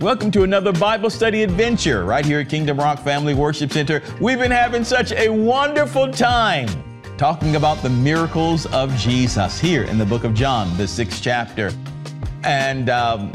Welcome to another Bible study adventure right here at Kingdom Rock Family Worship Center. We've been having such a wonderful time talking about the miracles of Jesus here in the book of John, the sixth chapter. And um,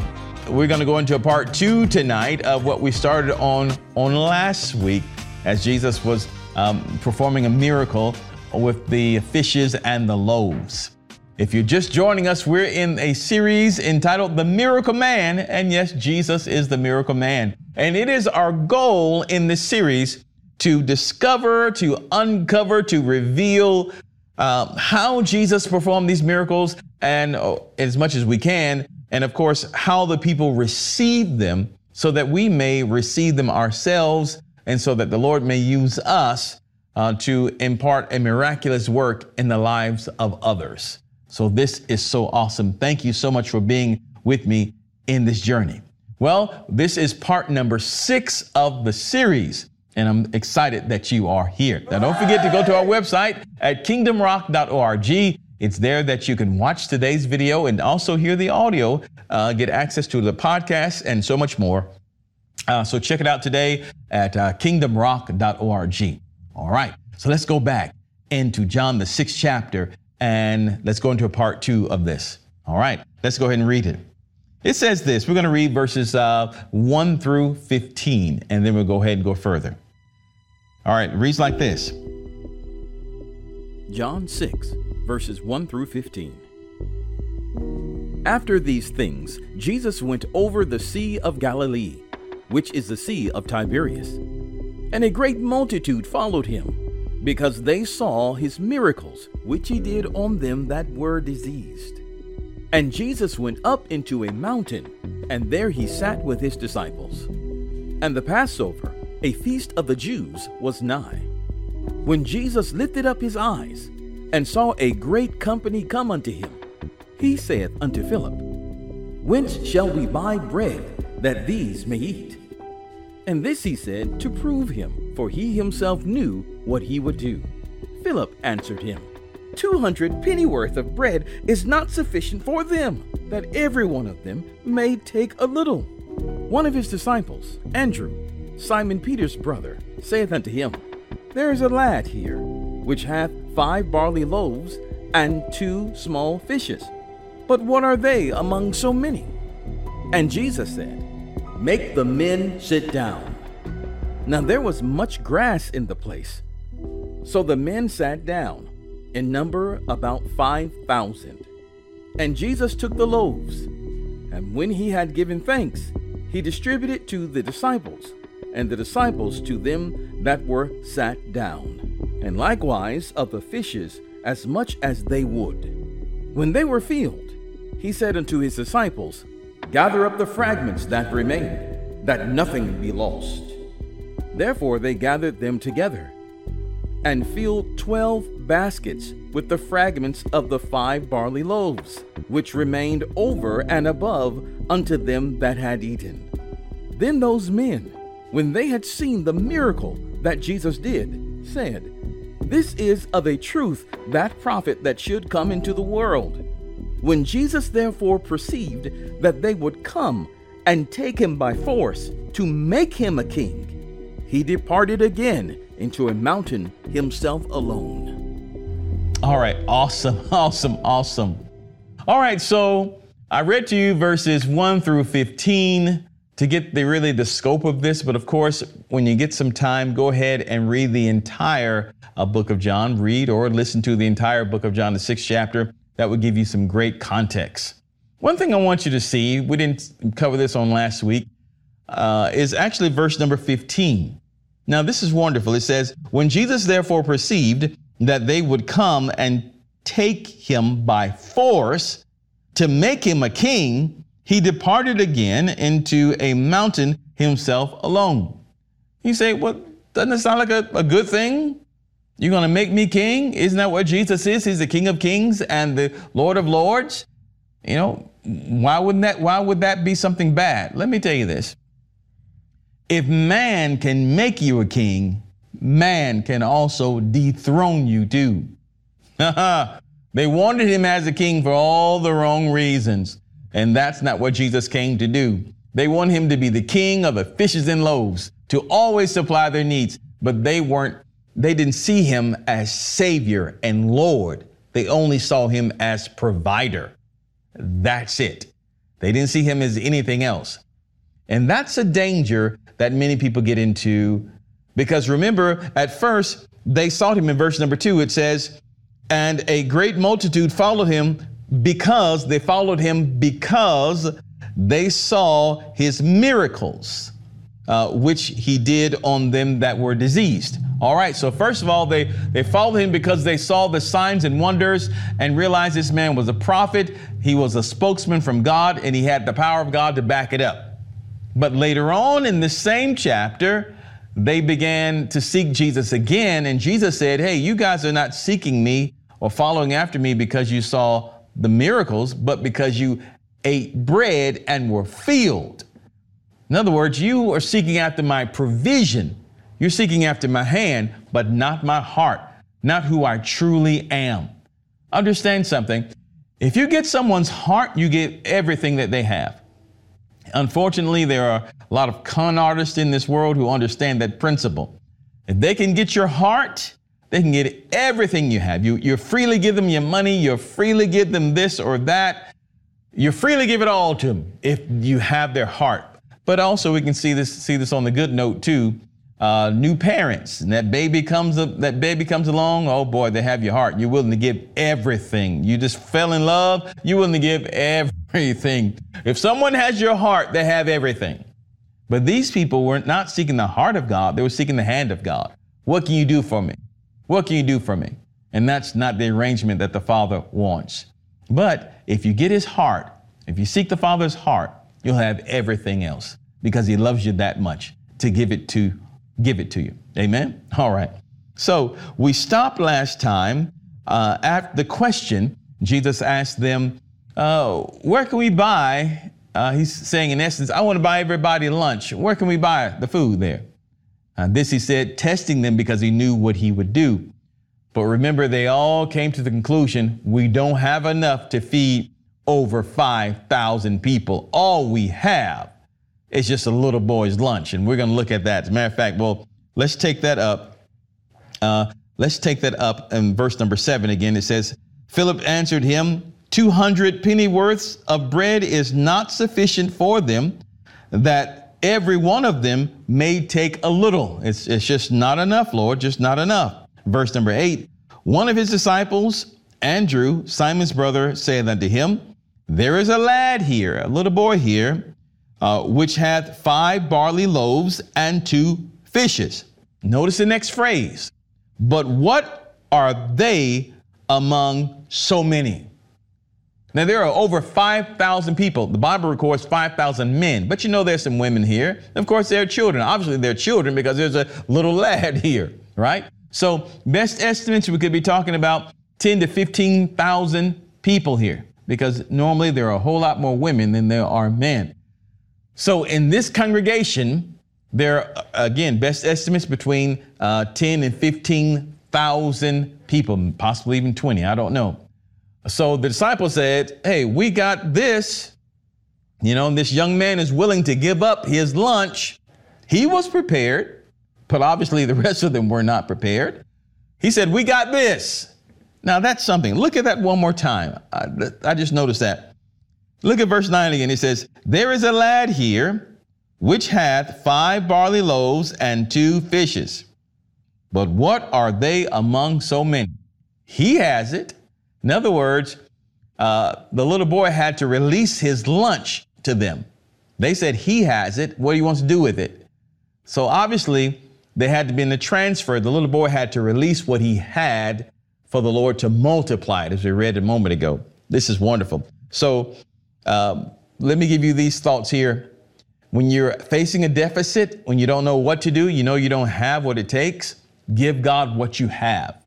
we're going to go into a part two tonight of what we started on on last week as Jesus was um, performing a miracle with the fishes and the loaves. If you're just joining us, we're in a series entitled The Miracle Man. And yes, Jesus is the miracle man. And it is our goal in this series to discover, to uncover, to reveal uh, how Jesus performed these miracles and uh, as much as we can. And of course, how the people received them so that we may receive them ourselves and so that the Lord may use us uh, to impart a miraculous work in the lives of others. So this is so awesome. Thank you so much for being with me in this journey. Well, this is part number six of the series, and I'm excited that you are here. Now, don't forget to go to our website at kingdomrock.org. It's there that you can watch today's video and also hear the audio, uh, get access to the podcast, and so much more. Uh, so check it out today at uh, kingdomrock.org. All right, so let's go back into John, the sixth chapter, and let's go into a part two of this. All right, let's go ahead and read it. It says this. We're going to read verses uh, 1 through 15, and then we'll go ahead and go further. All right, it reads like this John 6, verses 1 through 15. After these things, Jesus went over the Sea of Galilee, which is the Sea of Tiberias, and a great multitude followed him because they saw his miracles, which he did on them that were diseased. And Jesus went up into a mountain, and there he sat with his disciples. And the Passover, a feast of the Jews, was nigh. When Jesus lifted up his eyes, and saw a great company come unto him, he saith unto Philip, Whence shall we buy bread that these may eat? And this he said to prove him, for he himself knew what he would do. Philip answered him, Two hundred pennyworth of bread is not sufficient for them, that every one of them may take a little. One of his disciples, Andrew, Simon Peter's brother, saith unto him, There is a lad here, which hath five barley loaves and two small fishes. But what are they among so many? And Jesus said, Make the men sit down. Now there was much grass in the place. So the men sat down, in number about five thousand. And Jesus took the loaves, and when he had given thanks, he distributed to the disciples, and the disciples to them that were sat down, and likewise of the fishes as much as they would. When they were filled, he said unto his disciples, Gather up the fragments that remain, that nothing be lost. Therefore they gathered them together, and filled twelve baskets with the fragments of the five barley loaves, which remained over and above unto them that had eaten. Then those men, when they had seen the miracle that Jesus did, said, This is of a truth that prophet that should come into the world. When Jesus therefore perceived that they would come and take him by force to make him a king, he departed again into a mountain himself alone. All right, awesome, awesome, awesome. All right, so I read to you verses 1 through 15 to get the really the scope of this, but of course, when you get some time, go ahead and read the entire uh, book of John. Read or listen to the entire book of John, the sixth chapter that would give you some great context. One thing I want you to see, we didn't cover this on last week, uh, is actually verse number 15. Now, this is wonderful. It says, When Jesus therefore perceived that they would come and take him by force to make him a king, he departed again into a mountain himself alone. You say, Well, doesn't it sound like a, a good thing? You're going to make me king? Isn't that what Jesus is? He's the King of Kings and the Lord of Lords. You know, why wouldn't that why would that be something bad? Let me tell you this. If man can make you a king, man can also dethrone you too. they wanted him as a king for all the wrong reasons. And that's not what Jesus came to do. They want him to be the king of the fishes and loaves, to always supply their needs. But they weren't, they didn't see him as savior and Lord. They only saw him as provider. That's it. They didn't see him as anything else. And that's a danger that many people get into because remember, at first, they sought him in verse number two. It says, and a great multitude followed him because they followed him because they saw his miracles, uh, which he did on them that were diseased. All right, so first of all, they, they followed him because they saw the signs and wonders and realized this man was a prophet. He was a spokesman from God and he had the power of God to back it up. But later on in the same chapter, they began to seek Jesus again. And Jesus said, Hey, you guys are not seeking me or following after me because you saw the miracles, but because you ate bread and were filled. In other words, you are seeking after my provision. You're seeking after my hand, but not my heart, not who I truly am. Understand something. If you get someone's heart, you get everything that they have. Unfortunately, there are a lot of con artists in this world who understand that principle. If they can get your heart, they can get everything you have. You, you freely give them your money, you freely give them this or that. You freely give it all to them if you have their heart. But also, we can see this see this on the good note too. Uh, new parents, and that baby comes up, that baby comes along. Oh boy, they have your heart. You're willing to give everything. You just fell in love. You're willing to give everything. If someone has your heart, they have everything. But these people were not seeking the heart of God, they were seeking the hand of God. What can you do for me? What can you do for me? And that's not the arrangement that the Father wants. But if you get his heart, if you seek the Father's heart, you'll have everything else because he loves you that much to give it to give it to you. Amen. All right. So we stopped last time uh, at the question Jesus asked them, uh, "Where can we buy uh, he's saying, in essence, I want to buy everybody lunch. Where can we buy the food there? Uh, this he said, testing them because he knew what he would do. But remember, they all came to the conclusion we don't have enough to feed over 5,000 people. All we have is just a little boy's lunch. And we're going to look at that. As a matter of fact, well, let's take that up. Uh, let's take that up in verse number seven again. It says, Philip answered him, 200 pennyworths of bread is not sufficient for them, that every one of them may take a little. It's, it's just not enough, Lord, just not enough. Verse number eight One of his disciples, Andrew, Simon's brother, said unto him, There is a lad here, a little boy here, uh, which hath five barley loaves and two fishes. Notice the next phrase. But what are they among so many? Now, there are over 5,000 people. The Bible records 5,000 men, but you know there's some women here. Of course, there are children. Obviously, they're children because there's a little lad here, right? So, best estimates, we could be talking about 10 to 15,000 people here because normally there are a whole lot more women than there are men. So, in this congregation, there are, again, best estimates between uh, 10 and 15,000 people, possibly even 20, I don't know. So the disciple said, Hey, we got this. You know, this young man is willing to give up his lunch. He was prepared, but obviously the rest of them were not prepared. He said, We got this. Now that's something. Look at that one more time. I, I just noticed that. Look at verse 9 again. He says, There is a lad here which hath five barley loaves and two fishes. But what are they among so many? He has it. In other words, uh, the little boy had to release his lunch to them. They said he has it. What do you want to do with it? So obviously, they had to be in the transfer. The little boy had to release what he had for the Lord to multiply it, as we read a moment ago. This is wonderful. So um, let me give you these thoughts here. When you're facing a deficit, when you don't know what to do, you know you don't have what it takes, give God what you have.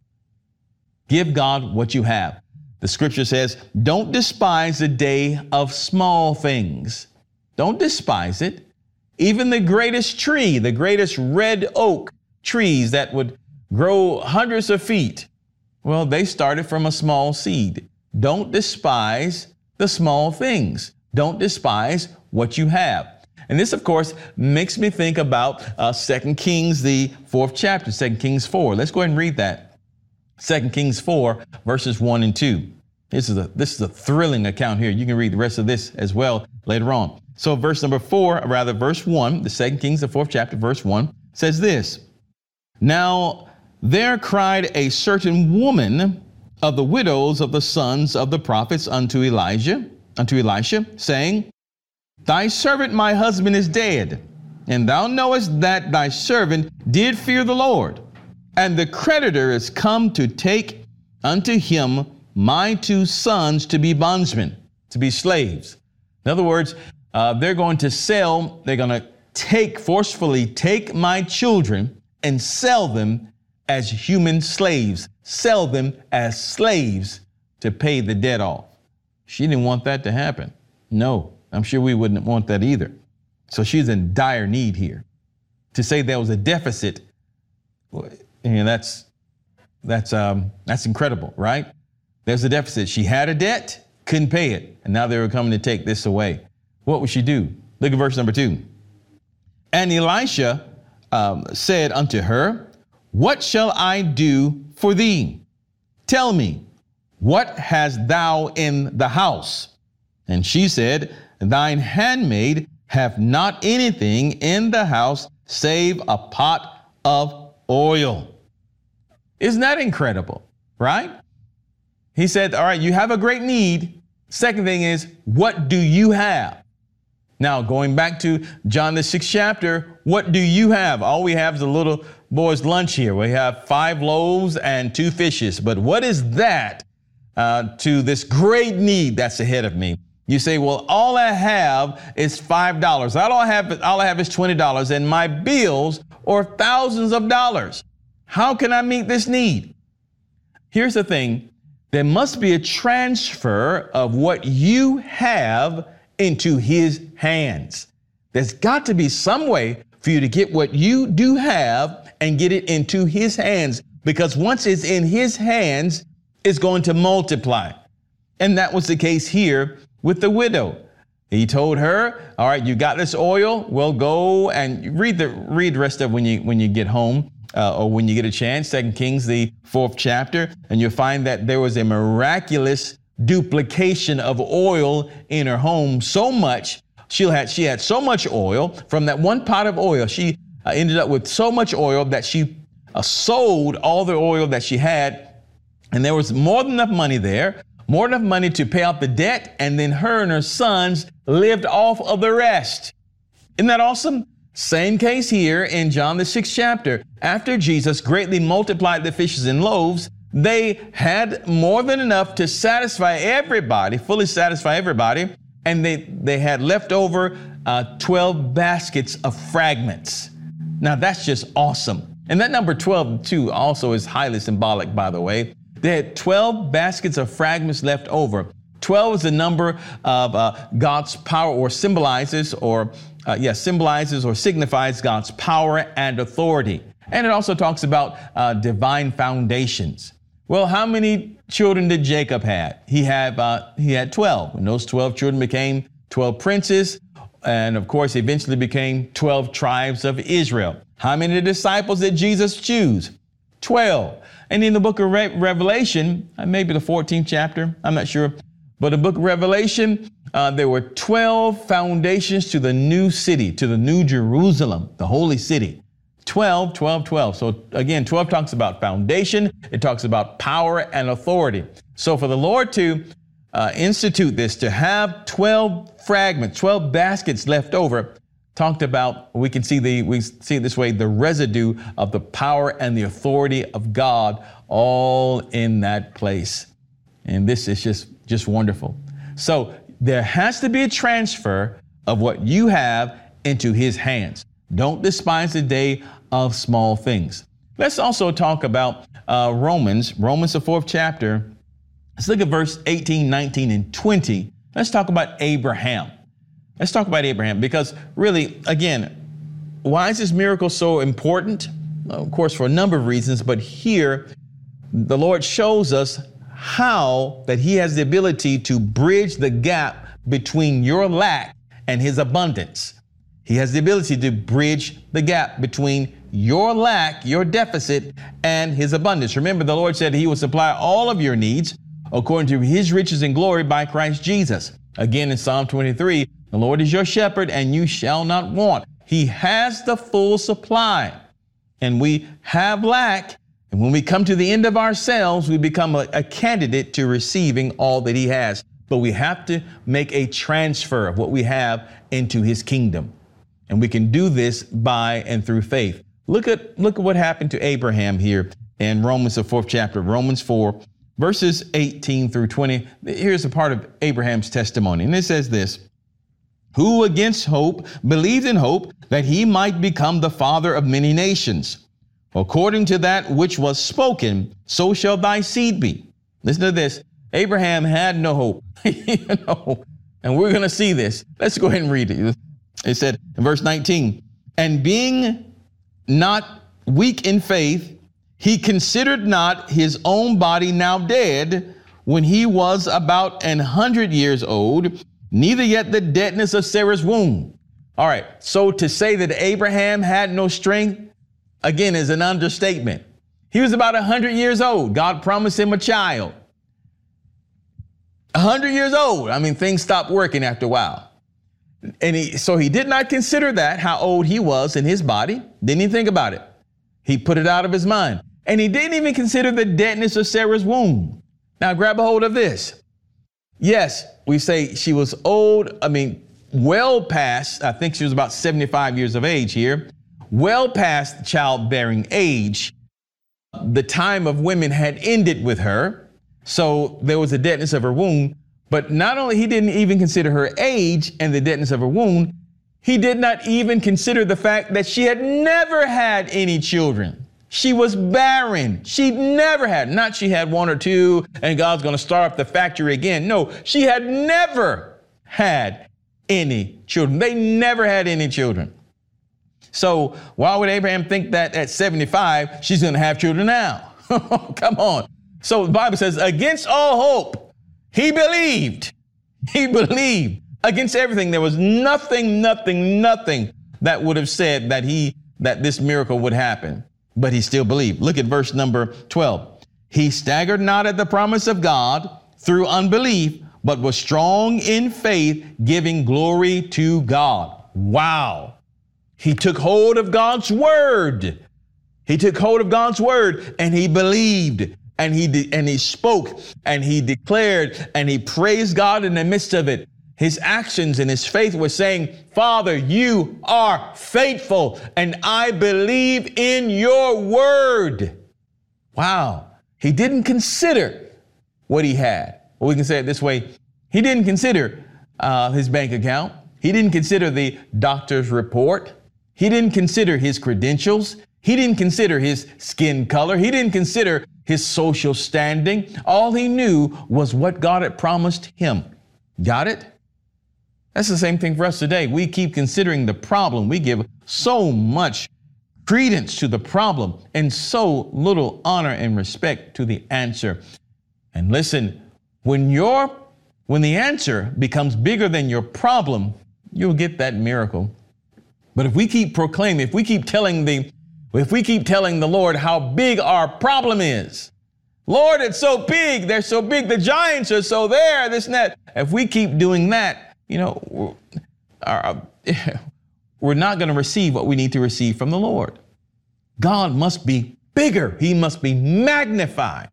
Give God what you have. The scripture says, don't despise the day of small things. Don't despise it. Even the greatest tree, the greatest red oak trees that would grow hundreds of feet, well, they started from a small seed. Don't despise the small things. Don't despise what you have. And this, of course, makes me think about uh, 2 Kings, the fourth chapter, 2 Kings 4. Let's go ahead and read that. 2 Kings 4, verses 1 and 2. This is a this is a thrilling account here. You can read the rest of this as well later on. So verse number 4, rather verse 1, the 2 Kings, the fourth chapter, verse 1, says this. Now there cried a certain woman of the widows of the sons of the prophets unto Elijah, unto Elisha, saying, Thy servant my husband is dead, and thou knowest that thy servant did fear the Lord, and the creditor is come to take unto him my two sons to be bondsmen, to be slaves. In other words, uh, they're going to sell, they're going to take, forcefully take my children and sell them as human slaves, sell them as slaves to pay the debt off. She didn't want that to happen. No, I'm sure we wouldn't want that either. So she's in dire need here. To say there was a deficit, you know, that's that's um, that's incredible, right? There's a deficit. She had a debt, couldn't pay it, and now they were coming to take this away. What would she do? Look at verse number two. And Elisha um, said unto her, What shall I do for thee? Tell me, what hast thou in the house? And she said, Thine handmaid hath not anything in the house save a pot of oil. Isn't that incredible? Right? He said, All right, you have a great need. Second thing is, what do you have? Now, going back to John, the sixth chapter, what do you have? All we have is a little boy's lunch here. We have five loaves and two fishes. But what is that uh, to this great need that's ahead of me? You say, well, all I have is $5. All I have, all I have is $20 and my bills are thousands of dollars. How can I meet this need? Here's the thing. There must be a transfer of what you have into his hands. There's got to be some way for you to get what you do have and get it into his hands because once it's in his hands, it's going to multiply. And that was the case here with the widow. He told her, "All right, you got this oil. Well, go and read the read the rest of when you when you get home uh, or when you get a chance. Second Kings, the fourth chapter, and you'll find that there was a miraculous duplication of oil in her home. So much she had she had so much oil from that one pot of oil. She uh, ended up with so much oil that she uh, sold all the oil that she had, and there was more than enough money there more than enough money to pay off the debt, and then her and her sons lived off of the rest. Isn't that awesome? Same case here in John the sixth chapter. After Jesus greatly multiplied the fishes and loaves, they had more than enough to satisfy everybody, fully satisfy everybody, and they, they had left over uh, 12 baskets of fragments. Now that's just awesome. And that number 12, too, also is highly symbolic, by the way. They had 12 baskets of fragments left over. 12 is the number of uh, God's power or symbolizes or, uh, yeah, symbolizes or signifies God's power and authority. And it also talks about uh, divine foundations. Well, how many children did Jacob had? He had uh, he had 12. And those 12 children became 12 princes, and of course, eventually became 12 tribes of Israel. How many disciples did Jesus choose? 12. And in the book of Re- Revelation, uh, maybe the 14th chapter, I'm not sure, but the book of Revelation, uh, there were 12 foundations to the new city, to the new Jerusalem, the holy city. 12, 12, 12. So again, 12 talks about foundation, it talks about power and authority. So for the Lord to uh, institute this, to have 12 fragments, 12 baskets left over, talked about, we can see the, we see it this way, the residue of the power and the authority of God all in that place. And this is just, just wonderful. So there has to be a transfer of what you have into his hands. Don't despise the day of small things. Let's also talk about uh, Romans, Romans, the fourth chapter. Let's look at verse 18, 19, and 20. Let's talk about Abraham. Let's talk about Abraham because really, again, why is this miracle so important? Of course, for a number of reasons, but here the Lord shows us how that He has the ability to bridge the gap between your lack and His abundance. He has the ability to bridge the gap between your lack, your deficit, and his abundance. Remember, the Lord said he will supply all of your needs according to his riches and glory by Christ Jesus. Again, in Psalm 23, the Lord is your shepherd and you shall not want. He has the full supply and we have lack. And when we come to the end of ourselves, we become a, a candidate to receiving all that he has. But we have to make a transfer of what we have into his kingdom. And we can do this by and through faith. Look at, look at what happened to Abraham here in Romans, the fourth chapter, Romans 4, verses 18 through 20. Here's a part of Abraham's testimony. And it says this Who against hope believed in hope that he might become the father of many nations. According to that which was spoken, so shall thy seed be. Listen to this. Abraham had no hope. you know, and we're going to see this. Let's go ahead and read it. It said in verse 19, and being not weak in faith, he considered not his own body now dead when he was about an hundred years old, neither yet the deadness of Sarah's womb. All right. So to say that Abraham had no strength, again, is an understatement. He was about a hundred years old. God promised him a child. A hundred years old. I mean, things stopped working after a while. And he, so he did not consider that, how old he was in his body. Didn't even think about it. He put it out of his mind. And he didn't even consider the deadness of Sarah's womb. Now grab a hold of this. Yes, we say she was old. I mean, well past, I think she was about 75 years of age here, well past childbearing age. The time of women had ended with her. So there was a deadness of her womb. But not only he didn't even consider her age and the deadness of her womb, he did not even consider the fact that she had never had any children. She was barren. She never had, not she had one or two and God's going to start up the factory again. No, she had never had any children. They never had any children. So why would Abraham think that at 75 she's going to have children now? Come on. So the Bible says, against all hope, he believed. He believed against everything. There was nothing, nothing, nothing that would have said that he, that this miracle would happen, but he still believed. Look at verse number 12. He staggered not at the promise of God through unbelief, but was strong in faith, giving glory to God. Wow. He took hold of God's word. He took hold of God's word and he believed and he de- and he spoke and he declared and he praised God in the midst of it. His actions and his faith were saying, Father, you are faithful and I believe in your word. Wow. He didn't consider what he had. Well, we can say it this way. He didn't consider uh, his bank account. He didn't consider the doctor's report. He didn't consider his credentials. He didn't consider his skin color. He didn't consider his social standing. All he knew was what God had promised him. Got it? That's the same thing for us today. We keep considering the problem. We give so much credence to the problem and so little honor and respect to the answer. And listen, when your when the answer becomes bigger than your problem, you'll get that miracle. But if we keep proclaiming, if we keep telling the if we keep telling the Lord how big our problem is, Lord, it's so big, they're so big, the giants are so there, this and that. If we keep doing that, you know, we're, our, we're not going to receive what we need to receive from the Lord. God must be bigger, He must be magnified.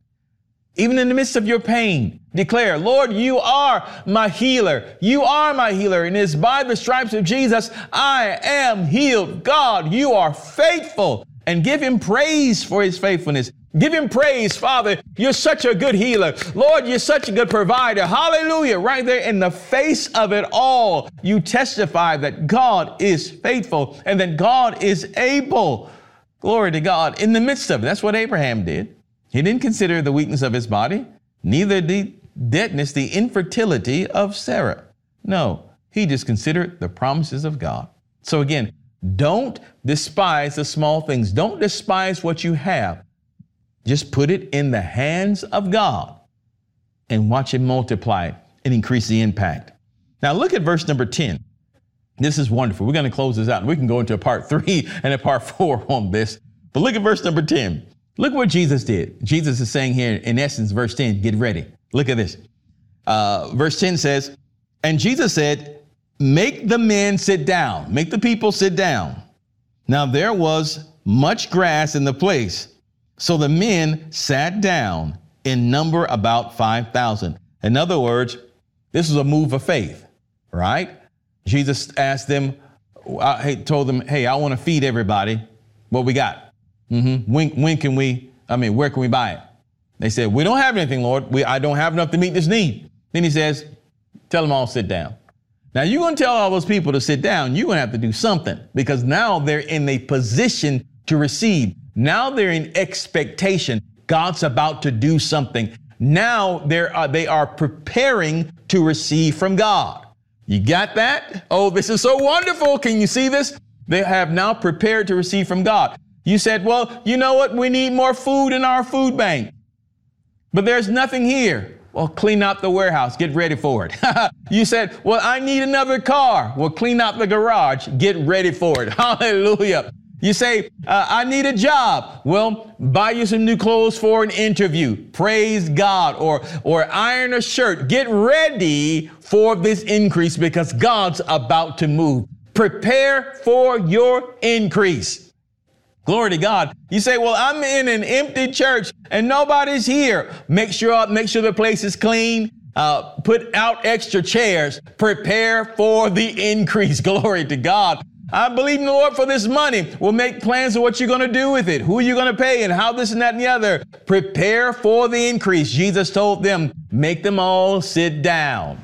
Even in the midst of your pain, declare, Lord, you are my healer. You are my healer. And it's by the stripes of Jesus, I am healed. God, you are faithful. And give him praise for his faithfulness. Give him praise, Father. You're such a good healer. Lord, you're such a good provider. Hallelujah. Right there in the face of it all, you testify that God is faithful and that God is able. Glory to God in the midst of it. That's what Abraham did. He didn't consider the weakness of his body, neither the deadness, the infertility of Sarah. No, he just considered the promises of God. So again, don't despise the small things. Don't despise what you have. Just put it in the hands of God and watch it multiply and increase the impact. Now look at verse number 10. This is wonderful. We're going to close this out. And we can go into a part three and a part four on this. But look at verse number 10. Look what Jesus did. Jesus is saying here, in essence, verse 10, get ready. Look at this. Uh, verse 10 says, And Jesus said, Make the men sit down, make the people sit down. Now there was much grass in the place. So the men sat down in number about 5,000. In other words, this was a move of faith, right? Jesus asked them, I told them, hey, I want to feed everybody. What we got? Mm-hmm. When, when can we, I mean, where can we buy it? They said, we don't have anything, Lord. We, I don't have enough to meet this need. Then he says, tell them all sit down. Now you're going to tell all those people to sit down. You're going to have to do something because now they're in a position to receive. Now they're in expectation. God's about to do something. Now they're, uh, they are preparing to receive from God. You got that? Oh, this is so wonderful. Can you see this? They have now prepared to receive from God. You said, well, you know what? We need more food in our food bank. But there's nothing here. Well, clean out the warehouse. Get ready for it. you said, well, I need another car. Well, clean out the garage. Get ready for it. Hallelujah. You say, uh, I need a job. Well, buy you some new clothes for an interview. Praise God. Or, or iron a shirt. Get ready for this increase because God's about to move. Prepare for your increase. Glory to God. You say, well, I'm in an empty church and nobody's here. Make sure, make sure the place is clean. Uh, put out extra chairs. Prepare for the increase. Glory to God. I believe in the Lord for this money. We'll make plans of what you're going to do with it, who you're going to pay, and how this and that and the other. Prepare for the increase. Jesus told them, make them all sit down.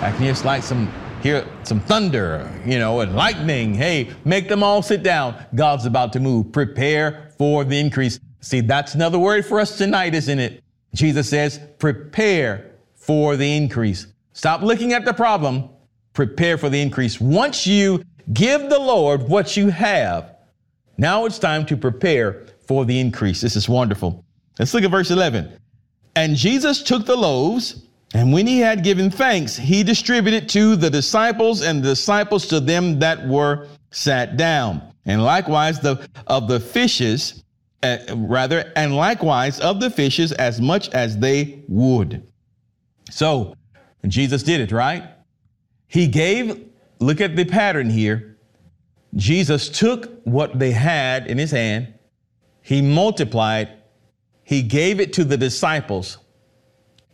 I can just like some hear some thunder, you know, and lightning. Hey, make them all sit down. God's about to move. Prepare for the increase. See, that's another word for us tonight, isn't it? Jesus says, prepare for the increase. Stop looking at the problem. Prepare for the increase. Once you Give the Lord what you have. Now it's time to prepare for the increase. This is wonderful. Let's look at verse 11. And Jesus took the loaves, and when he had given thanks, he distributed to the disciples, and the disciples to them that were sat down. And likewise the of the fishes, uh, rather, and likewise of the fishes as much as they would. So Jesus did it, right? He gave look at the pattern here. Jesus took what they had in his hand, he multiplied, he gave it to the disciples,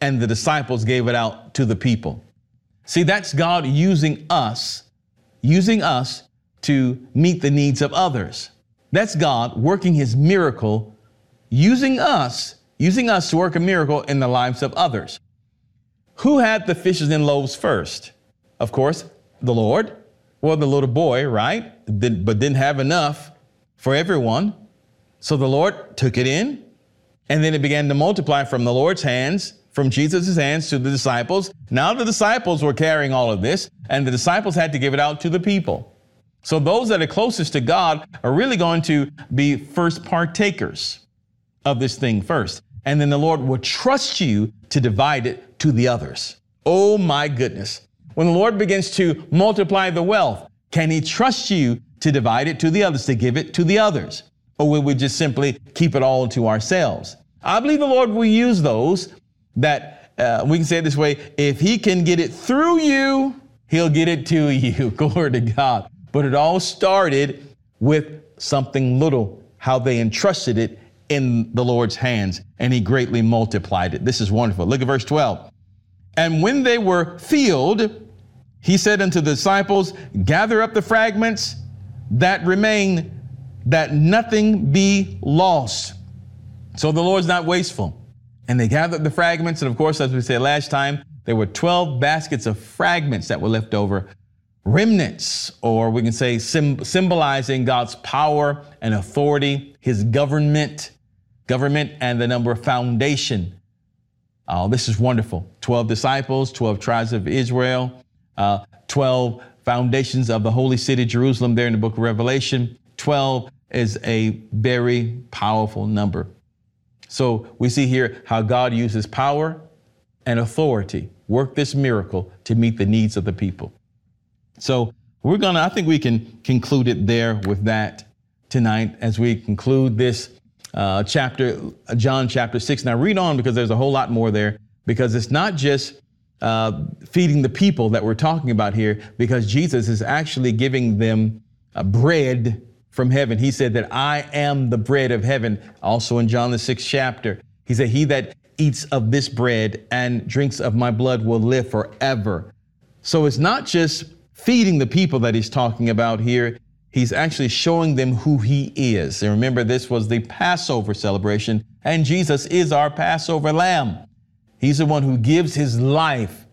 and the disciples gave it out to the people. See, that's God using us, using us to meet the needs of others. That's God working his miracle, using us, using us to work a miracle in the lives of others. Who had the fishes and loaves first? Of course, the Lord. Well, the little boy, right? but didn't have enough for everyone. So the Lord took it in, and then it began to multiply from the Lord's hands, from Jesus' hands to the disciples. Now the disciples were carrying all of this, and the disciples had to give it out to the people. So those that are closest to God are really going to be first partakers of this thing first. And then the Lord will trust you to divide it to the others. Oh my goodness. When the Lord begins to multiply the wealth, can He trust you to divide it to the others, to give it to the others? Or will we just simply keep it all to ourselves? I believe the Lord will use those that uh, we can say it this way if He can get it through you, He'll get it to you. Glory to God. But it all started with something little, how they entrusted it in the Lord's hands, and He greatly multiplied it. This is wonderful. Look at verse 12. And when they were filled, he said unto the disciples, Gather up the fragments that remain, that nothing be lost. So the Lord's not wasteful. And they gathered the fragments. And of course, as we said last time, there were 12 baskets of fragments that were left over, remnants, or we can say symbolizing God's power and authority, his government, government, and the number of foundation. Oh, this is wonderful. 12 disciples, 12 tribes of Israel, uh, 12 foundations of the holy city, Jerusalem, there in the book of Revelation. 12 is a very powerful number. So we see here how God uses power and authority, work this miracle to meet the needs of the people. So We're to, I think we can conclude it there with that tonight as we conclude this uh, chapter, John chapter 6. Now, read on because there's a whole lot more there because it's not just uh, feeding the people that we're talking about here, because Jesus is actually giving them uh, bread from heaven. He said that I am the bread of heaven. Also in John the sixth chapter, he said, He that eats of this bread and drinks of my blood will live forever. So it's not just feeding the people that he's talking about here. He's actually showing them who he is. And remember, this was the Passover celebration, and Jesus is our Passover lamb. He's the one who gives his life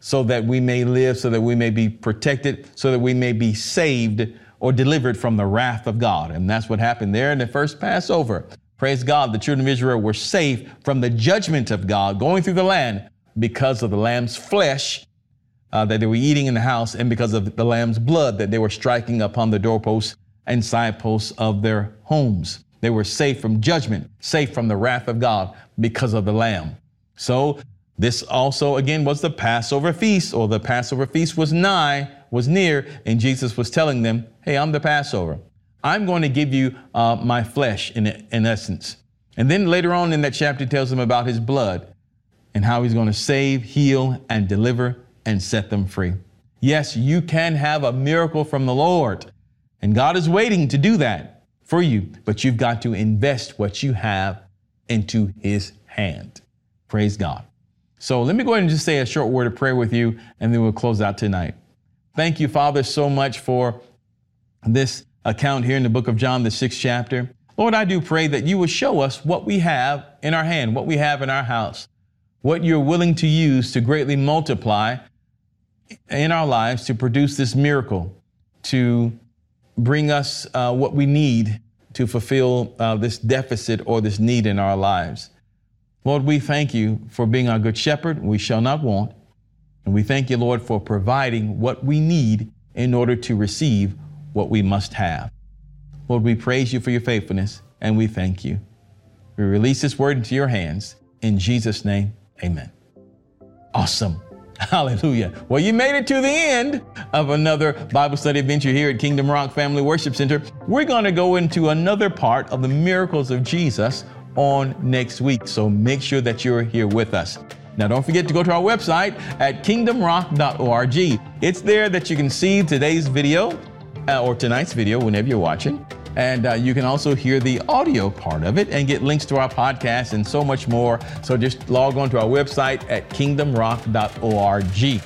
so that we may live, so that we may be protected, so that we may be saved or delivered from the wrath of God. And that's what happened there in the first Passover. Praise God, the children of Israel were safe from the judgment of God going through the land because of the lamb's flesh uh, that they were eating in the house and because of the lamb's blood that they were striking upon the doorposts and sideposts of their homes. They were safe from judgment, safe from the wrath of God because of the lamb. So this also again was the Passover feast, or the Passover feast was nigh, was near, and Jesus was telling them, Hey, I'm the Passover. I'm going to give you uh, my flesh in, in essence. And then later on in that chapter, tells them about his blood and how he's going to save, heal, and deliver and set them free. Yes, you can have a miracle from the Lord, and God is waiting to do that for you, but you've got to invest what you have into his hand. Praise God. So let me go ahead and just say a short word of prayer with you, and then we'll close out tonight. Thank you, Father, so much for this account here in the book of John, the sixth chapter. Lord, I do pray that you will show us what we have in our hand, what we have in our house, what you're willing to use to greatly multiply in our lives to produce this miracle, to bring us uh, what we need to fulfill uh, this deficit or this need in our lives. Lord, we thank you for being our good shepherd. We shall not want. And we thank you, Lord, for providing what we need in order to receive what we must have. Lord, we praise you for your faithfulness and we thank you. We release this word into your hands. In Jesus' name, amen. Awesome. Hallelujah. Well, you made it to the end of another Bible study adventure here at Kingdom Rock Family Worship Center. We're going to go into another part of the miracles of Jesus on next week. So make sure that you're here with us. Now, don't forget to go to our website at kingdomrock.org. It's there that you can see today's video uh, or tonight's video whenever you're watching. And uh, you can also hear the audio part of it and get links to our podcast and so much more. So just log on to our website at kingdomrock.org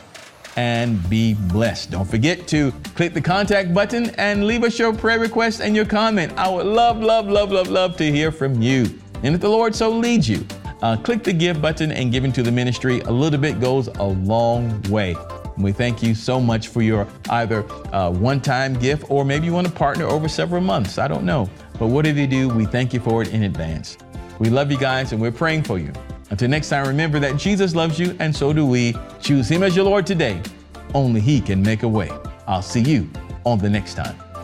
and be blessed. Don't forget to click the contact button and leave us your prayer request and your comment. I would love, love, love, love, love to hear from you. And if the Lord so leads you, uh, click the give button and give into the ministry. A little bit goes a long way. And we thank you so much for your either uh, one time gift or maybe you want to partner over several months. I don't know. But whatever you do, we thank you for it in advance. We love you guys and we're praying for you. Until next time, remember that Jesus loves you and so do we. Choose Him as your Lord today. Only He can make a way. I'll see you on the next time.